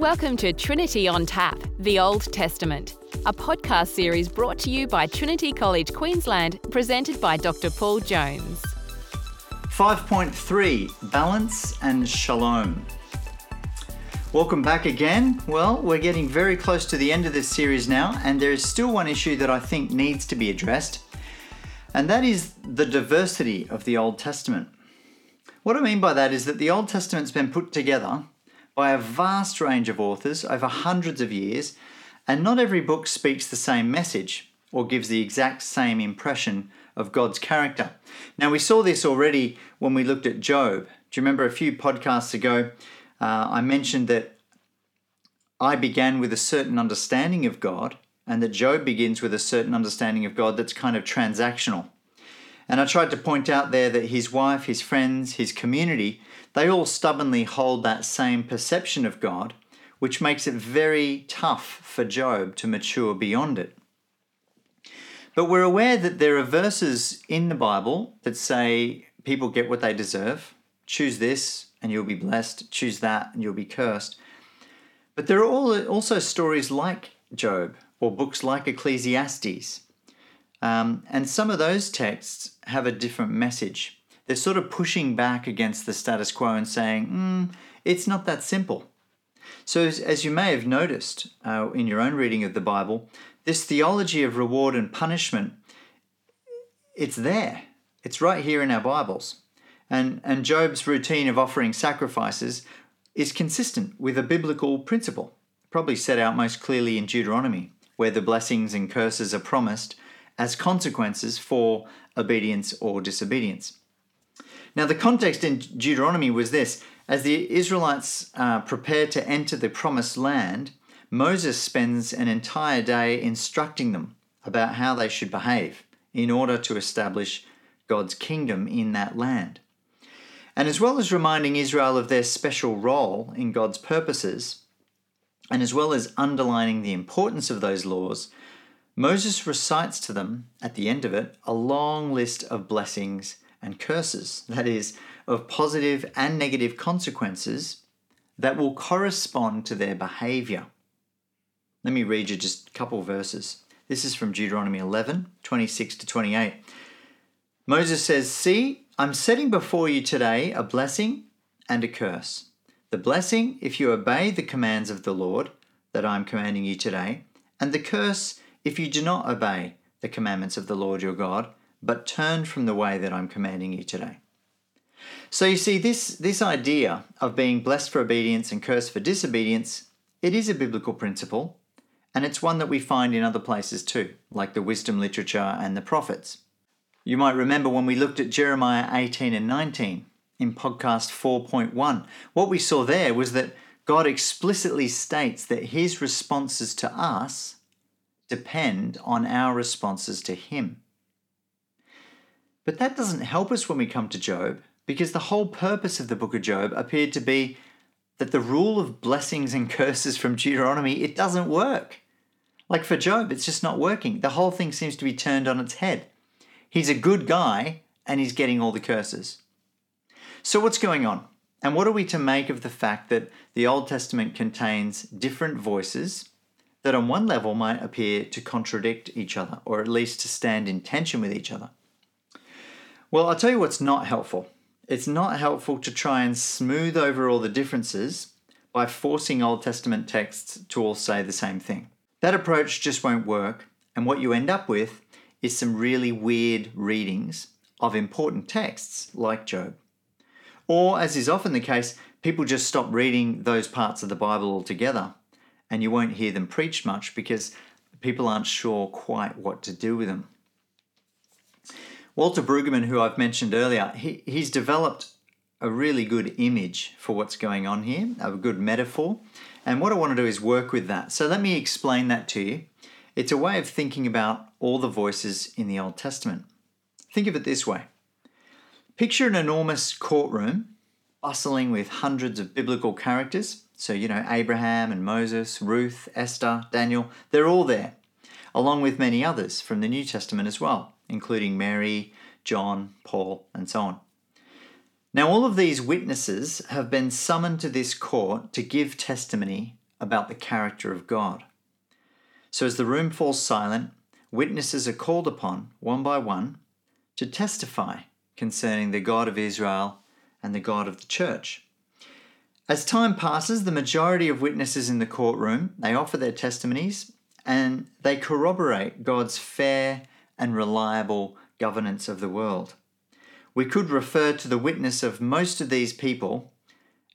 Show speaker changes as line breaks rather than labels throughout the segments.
Welcome to Trinity on Tap, the Old Testament, a podcast series brought to you by Trinity College Queensland, presented by Dr. Paul Jones.
5.3 Balance and Shalom. Welcome back again. Well, we're getting very close to the end of this series now, and there is still one issue that I think needs to be addressed, and that is the diversity of the Old Testament. What I mean by that is that the Old Testament's been put together by a vast range of authors over hundreds of years, and not every book speaks the same message or gives the exact same impression of God's character. Now, we saw this already when we looked at Job. Do you remember a few podcasts ago? Uh, I mentioned that I began with a certain understanding of God, and that Job begins with a certain understanding of God that's kind of transactional. And I tried to point out there that his wife, his friends, his community, they all stubbornly hold that same perception of God, which makes it very tough for Job to mature beyond it. But we're aware that there are verses in the Bible that say people get what they deserve. Choose this and you'll be blessed. Choose that and you'll be cursed. But there are also stories like Job or books like Ecclesiastes um, and some of those texts have a different message. They're sort of pushing back against the status quo and saying, mm, it's not that simple. So, as, as you may have noticed uh, in your own reading of the Bible, this theology of reward and punishment, it's there. It's right here in our Bibles. And, and Job's routine of offering sacrifices is consistent with a biblical principle, probably set out most clearly in Deuteronomy, where the blessings and curses are promised as consequences for obedience or disobedience. Now, the context in Deuteronomy was this as the Israelites uh, prepare to enter the promised land, Moses spends an entire day instructing them about how they should behave in order to establish God's kingdom in that land. And as well as reminding Israel of their special role in God's purposes, and as well as underlining the importance of those laws, Moses recites to them, at the end of it, a long list of blessings and curses, that is, of positive and negative consequences that will correspond to their behavior. Let me read you just a couple verses. This is from Deuteronomy 11 26 to 28. Moses says, See, I'm setting before you today a blessing and a curse. The blessing, if you obey the commands of the Lord that I'm commanding you today, and the curse, if you do not obey the commandments of the Lord your God, but turn from the way that I'm commanding you today. So you see, this, this idea of being blessed for obedience and cursed for disobedience, it is a biblical principle, and it's one that we find in other places too, like the wisdom literature and the prophets. You might remember when we looked at Jeremiah 18 and 19 in podcast 4.1, what we saw there was that God explicitly states that his responses to us depend on our responses to Him. But that doesn't help us when we come to Job, because the whole purpose of the book of Job appeared to be that the rule of blessings and curses from Deuteronomy, it doesn't work. Like for Job, it's just not working. The whole thing seems to be turned on its head. He's a good guy and he's getting all the curses. So, what's going on? And what are we to make of the fact that the Old Testament contains different voices that on one level might appear to contradict each other, or at least to stand in tension with each other. Well, I'll tell you what's not helpful. It's not helpful to try and smooth over all the differences by forcing Old Testament texts to all say the same thing. That approach just won't work, and what you end up with is some really weird readings of important texts like Job. Or, as is often the case, people just stop reading those parts of the Bible altogether and you won't hear them preached much because people aren't sure quite what to do with them. Walter Brueggemann, who I've mentioned earlier, he, he's developed a really good image for what's going on here, a good metaphor. And what I want to do is work with that. So let me explain that to you. It's a way of thinking about all the voices in the Old Testament. Think of it this way Picture an enormous courtroom bustling with hundreds of biblical characters so, you know, Abraham and Moses, Ruth, Esther, Daniel, they're all there, along with many others from the New Testament as well, including Mary, John, Paul, and so on. Now, all of these witnesses have been summoned to this court to give testimony about the character of God. So, as the room falls silent, witnesses are called upon, one by one, to testify concerning the God of Israel and the God of the church. As time passes, the majority of witnesses in the courtroom, they offer their testimonies and they corroborate God's fair and reliable governance of the world. We could refer to the witness of most of these people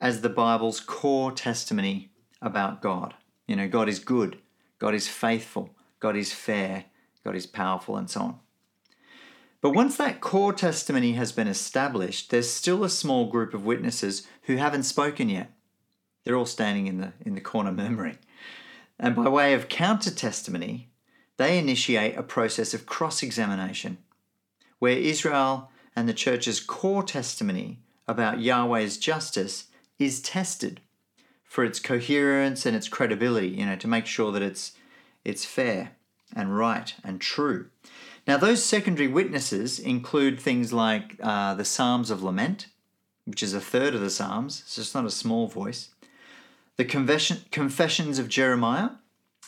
as the Bible's core testimony about God. You know, God is good, God is faithful, God is fair, God is powerful, and so on. But once that core testimony has been established, there's still a small group of witnesses who haven't spoken yet. They're all standing in the, in the corner murmuring. And by way of counter testimony, they initiate a process of cross examination, where Israel and the church's core testimony about Yahweh's justice is tested for its coherence and its credibility, you know, to make sure that it's it's fair and right and true. Now, those secondary witnesses include things like uh, the Psalms of Lament, which is a third of the Psalms, so it's not a small voice. The confession, Confessions of Jeremiah,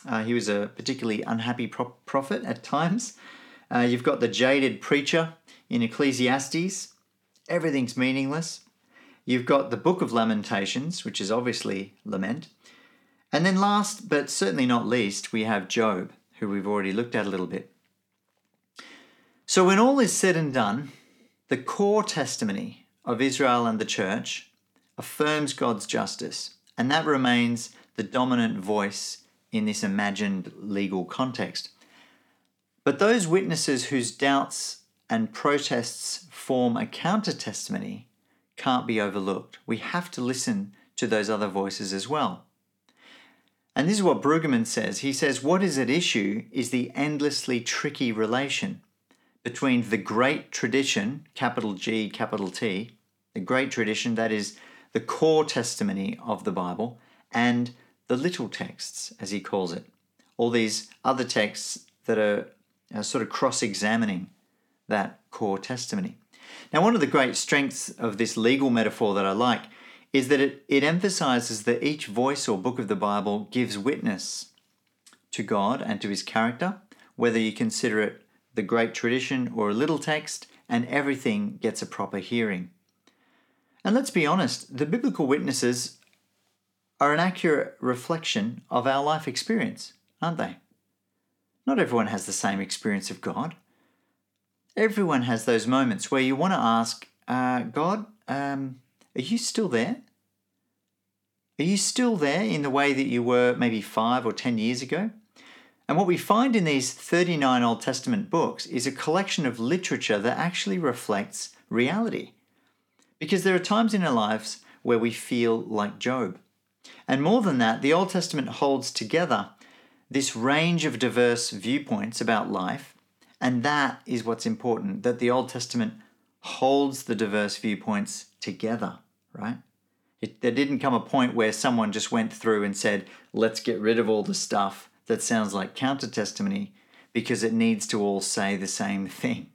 uh, he was a particularly unhappy pro- prophet at times. Uh, you've got the jaded preacher in Ecclesiastes, everything's meaningless. You've got the Book of Lamentations, which is obviously lament. And then, last but certainly not least, we have Job, who we've already looked at a little bit. So, when all is said and done, the core testimony of Israel and the church affirms God's justice, and that remains the dominant voice in this imagined legal context. But those witnesses whose doubts and protests form a counter testimony can't be overlooked. We have to listen to those other voices as well. And this is what Brueggemann says. He says, What is at issue is the endlessly tricky relation between the great tradition, capital G, capital T, the great tradition that is the core testimony of the Bible, and the little texts, as he calls it. All these other texts that are, sort of cross examining that core testimony. Now, one of the great strengths of this legal metaphor that I like is that it, it emphasizes that each voice or book of the Bible gives witness to God and to his character, whether you consider it the great tradition or a little text, and everything gets a proper hearing. And let's be honest, the biblical witnesses are an accurate reflection of our life experience, aren't they? Not everyone has the same experience of God. Everyone has those moments where you want to ask, uh, God, um, are you still there? Are you still there in the way that you were maybe five or ten years ago? And what we find in these 39 Old Testament books is a collection of literature that actually reflects reality. Because there are times in our lives where we feel like Job. And more than that, the Old Testament holds together this range of diverse viewpoints about life and that is what's important that the Old Testament holds the diverse viewpoints together, right? It, there didn't come a point where someone just went through and said, let's get rid of all the stuff that sounds like counter testimony because it needs to all say the same thing.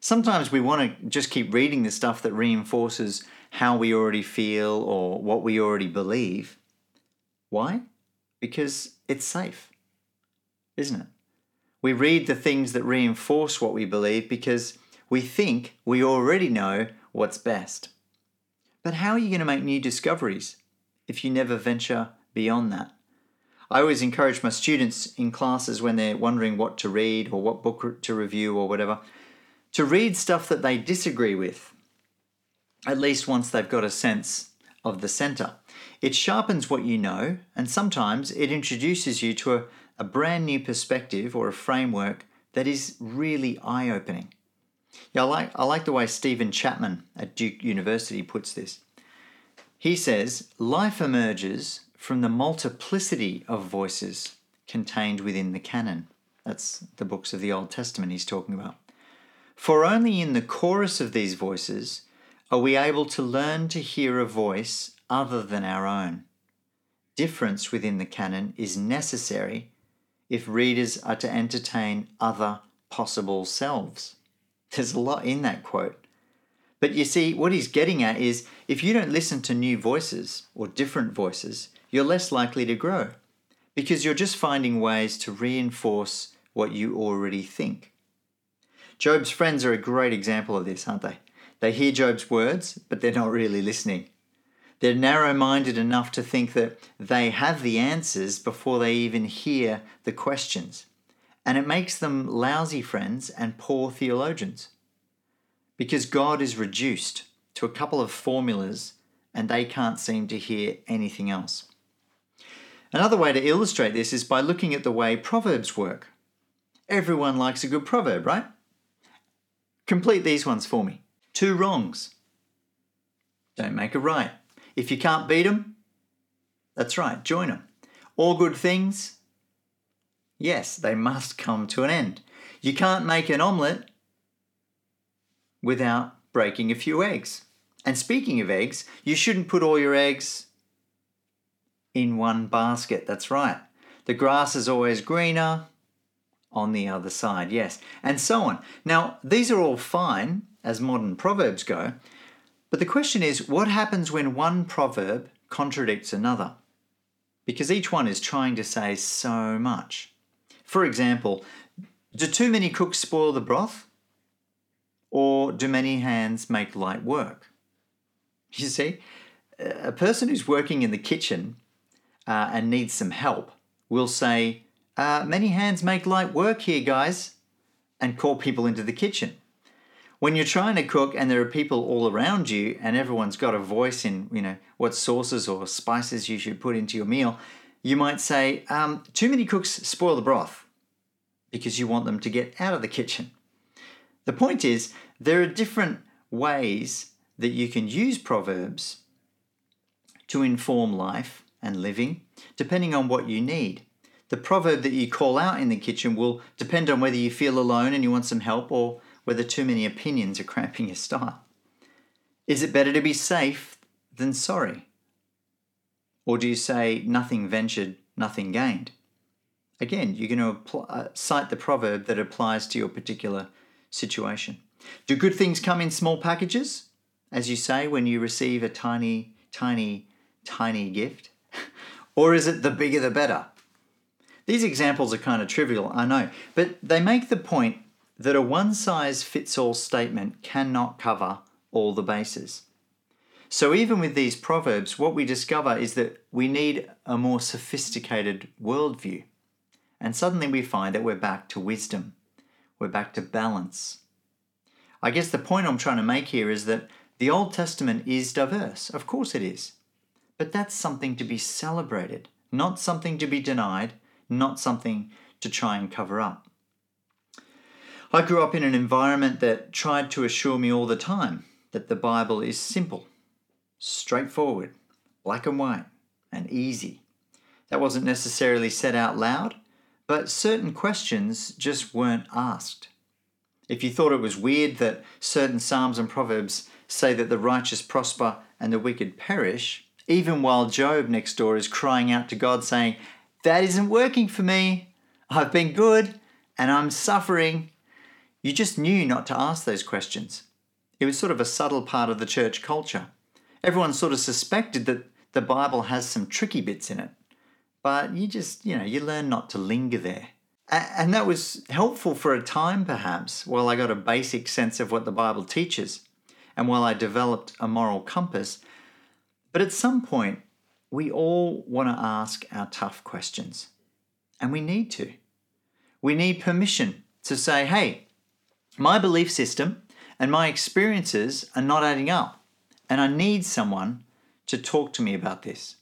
Sometimes we want to just keep reading the stuff that reinforces how we already feel or what we already believe. Why? Because it's safe, isn't it? We read the things that reinforce what we believe because we think we already know what's best. But how are you going to make new discoveries if you never venture beyond that? I always encourage my students in classes when they're wondering what to read or what book to review or whatever to read stuff that they disagree with, at least once they've got a sense of the center. It sharpens what you know, and sometimes it introduces you to a, a brand new perspective or a framework that is really eye opening. Yeah, I like, I like the way Stephen Chapman at Duke University puts this. He says, Life emerges from the multiplicity of voices contained within the canon. That's the books of the Old Testament he's talking about. For only in the chorus of these voices are we able to learn to hear a voice other than our own. Difference within the canon is necessary if readers are to entertain other possible selves. There's a lot in that quote. But you see, what he's getting at is if you don't listen to new voices or different voices, you're less likely to grow because you're just finding ways to reinforce what you already think. Job's friends are a great example of this, aren't they? They hear Job's words, but they're not really listening. They're narrow minded enough to think that they have the answers before they even hear the questions. And it makes them lousy friends and poor theologians. Because God is reduced to a couple of formulas and they can't seem to hear anything else. Another way to illustrate this is by looking at the way proverbs work. Everyone likes a good proverb, right? Complete these ones for me. Two wrongs don't make a right. If you can't beat them, that's right, join them. All good things, yes, they must come to an end. You can't make an omelette without breaking a few eggs. And speaking of eggs, you shouldn't put all your eggs in one basket. That's right. The grass is always greener on the other side, yes, and so on. Now, these are all fine as modern proverbs go, but the question is what happens when one proverb contradicts another? Because each one is trying to say so much. For example, do too many cooks spoil the broth? Or do many hands make light work? You see, a person who's working in the kitchen uh, and needs some help will say, uh, Many hands make light work here, guys, and call people into the kitchen. When you're trying to cook and there are people all around you and everyone's got a voice in, you know, what sauces or spices you should put into your meal, you might say, um, Too many cooks spoil the broth because you want them to get out of the kitchen. The point is, there are different ways that you can use Proverbs to inform life and living, depending on what you need. The proverb that you call out in the kitchen will depend on whether you feel alone and you want some help or whether too many opinions are cramping your style. Is it better to be safe than sorry? Or do you say, nothing ventured, nothing gained? Again, you're going to apply, uh, cite the proverb that applies to your particular situation. Do good things come in small packages? As you say, when you receive a tiny, tiny, tiny gift? or is it the bigger the better? These examples are kind of trivial, I know, but they make the point that a one size fits all statement cannot cover all the bases. So, even with these proverbs, what we discover is that we need a more sophisticated worldview. And suddenly we find that we're back to wisdom, we're back to balance. I guess the point I'm trying to make here is that the Old Testament is diverse. Of course it is. But that's something to be celebrated, not something to be denied, not something to try and cover up. I grew up in an environment that tried to assure me all the time that the Bible is simple, straightforward, black and white, and easy. That wasn't necessarily said out loud, but certain questions just weren't asked. If you thought it was weird that certain Psalms and Proverbs say that the righteous prosper and the wicked perish, even while Job next door is crying out to God saying, That isn't working for me. I've been good and I'm suffering. You just knew not to ask those questions. It was sort of a subtle part of the church culture. Everyone sort of suspected that the Bible has some tricky bits in it, but you just, you know, you learn not to linger there. And that was helpful for a time, perhaps, while I got a basic sense of what the Bible teaches and while I developed a moral compass. But at some point, we all want to ask our tough questions. And we need to. We need permission to say, hey, my belief system and my experiences are not adding up, and I need someone to talk to me about this.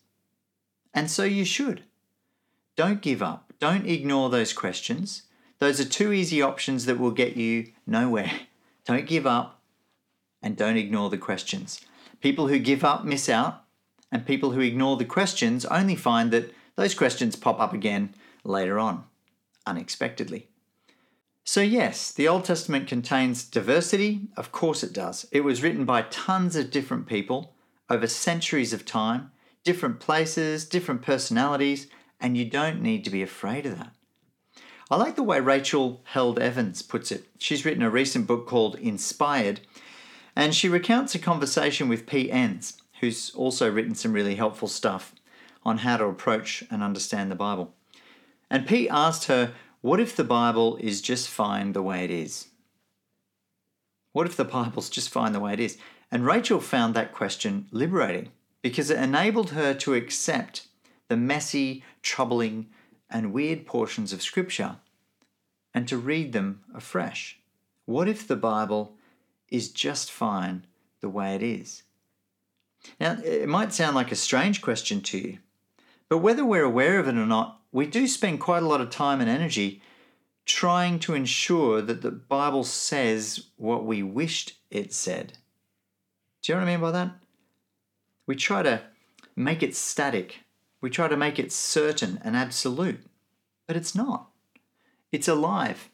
And so you should. Don't give up. Don't ignore those questions. Those are two easy options that will get you nowhere. Don't give up and don't ignore the questions. People who give up miss out, and people who ignore the questions only find that those questions pop up again later on, unexpectedly. So, yes, the Old Testament contains diversity. Of course, it does. It was written by tons of different people over centuries of time, different places, different personalities, and you don't need to be afraid of that. I like the way Rachel Held Evans puts it. She's written a recent book called Inspired, and she recounts a conversation with P. Enns, who's also written some really helpful stuff on how to approach and understand the Bible. And Pete asked her, What if the Bible is just fine the way it is? What if the Bible's just fine the way it is? And Rachel found that question liberating because it enabled her to accept the messy, troubling, and weird portions of Scripture and to read them afresh. What if the Bible is just fine the way it is? Now, it might sound like a strange question to you, but whether we're aware of it or not, we do spend quite a lot of time and energy trying to ensure that the Bible says what we wished it said. Do you know what I mean by that? We try to make it static, we try to make it certain and absolute, but it's not. It's alive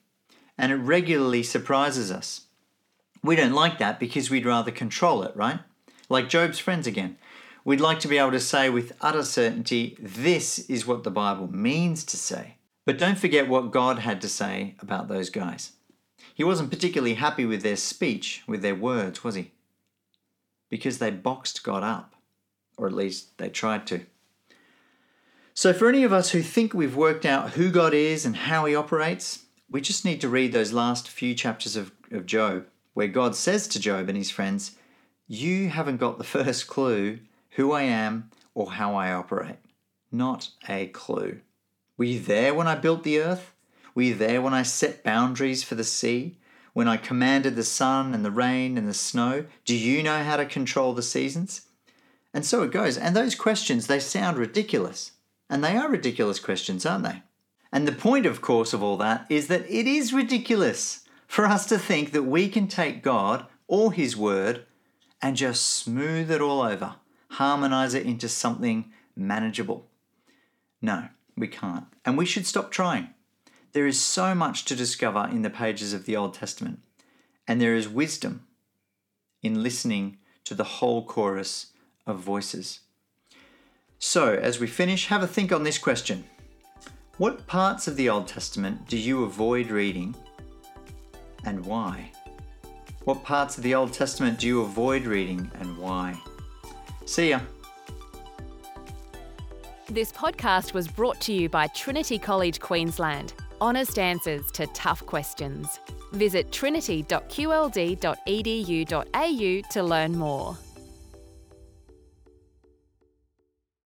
and it regularly surprises us. We don't like that because we'd rather control it, right? Like Job's friends again. We'd like to be able to say with utter certainty, this is what the Bible means to say. But don't forget what God had to say about those guys. He wasn't particularly happy with their speech, with their words, was he? Because they boxed God up, or at least they tried to. So, for any of us who think we've worked out who God is and how he operates, we just need to read those last few chapters of, of Job, where God says to Job and his friends, You haven't got the first clue who I am or how I operate. Not a clue. Were you there when I built the earth? Were you there when I set boundaries for the sea? When I commanded the sun and the rain and the snow? Do you know how to control the seasons? And so it goes. And those questions, they sound ridiculous. And they are ridiculous questions, aren't they? And the point, of course, of all that is that it is ridiculous for us to think that we can take God or His Word and just smooth it all over, harmonize it into something manageable. No, we can't. And we should stop trying. There is so much to discover in the pages of the Old Testament, and there is wisdom in listening to the whole chorus of voices. So, as we finish, have a think on this question what parts of the Old Testament do you avoid reading and why? What parts of the Old Testament do you avoid reading and why? See ya.
This podcast was brought to you by Trinity College Queensland. Honest answers to tough questions. Visit trinity.qld.edu.au to learn more.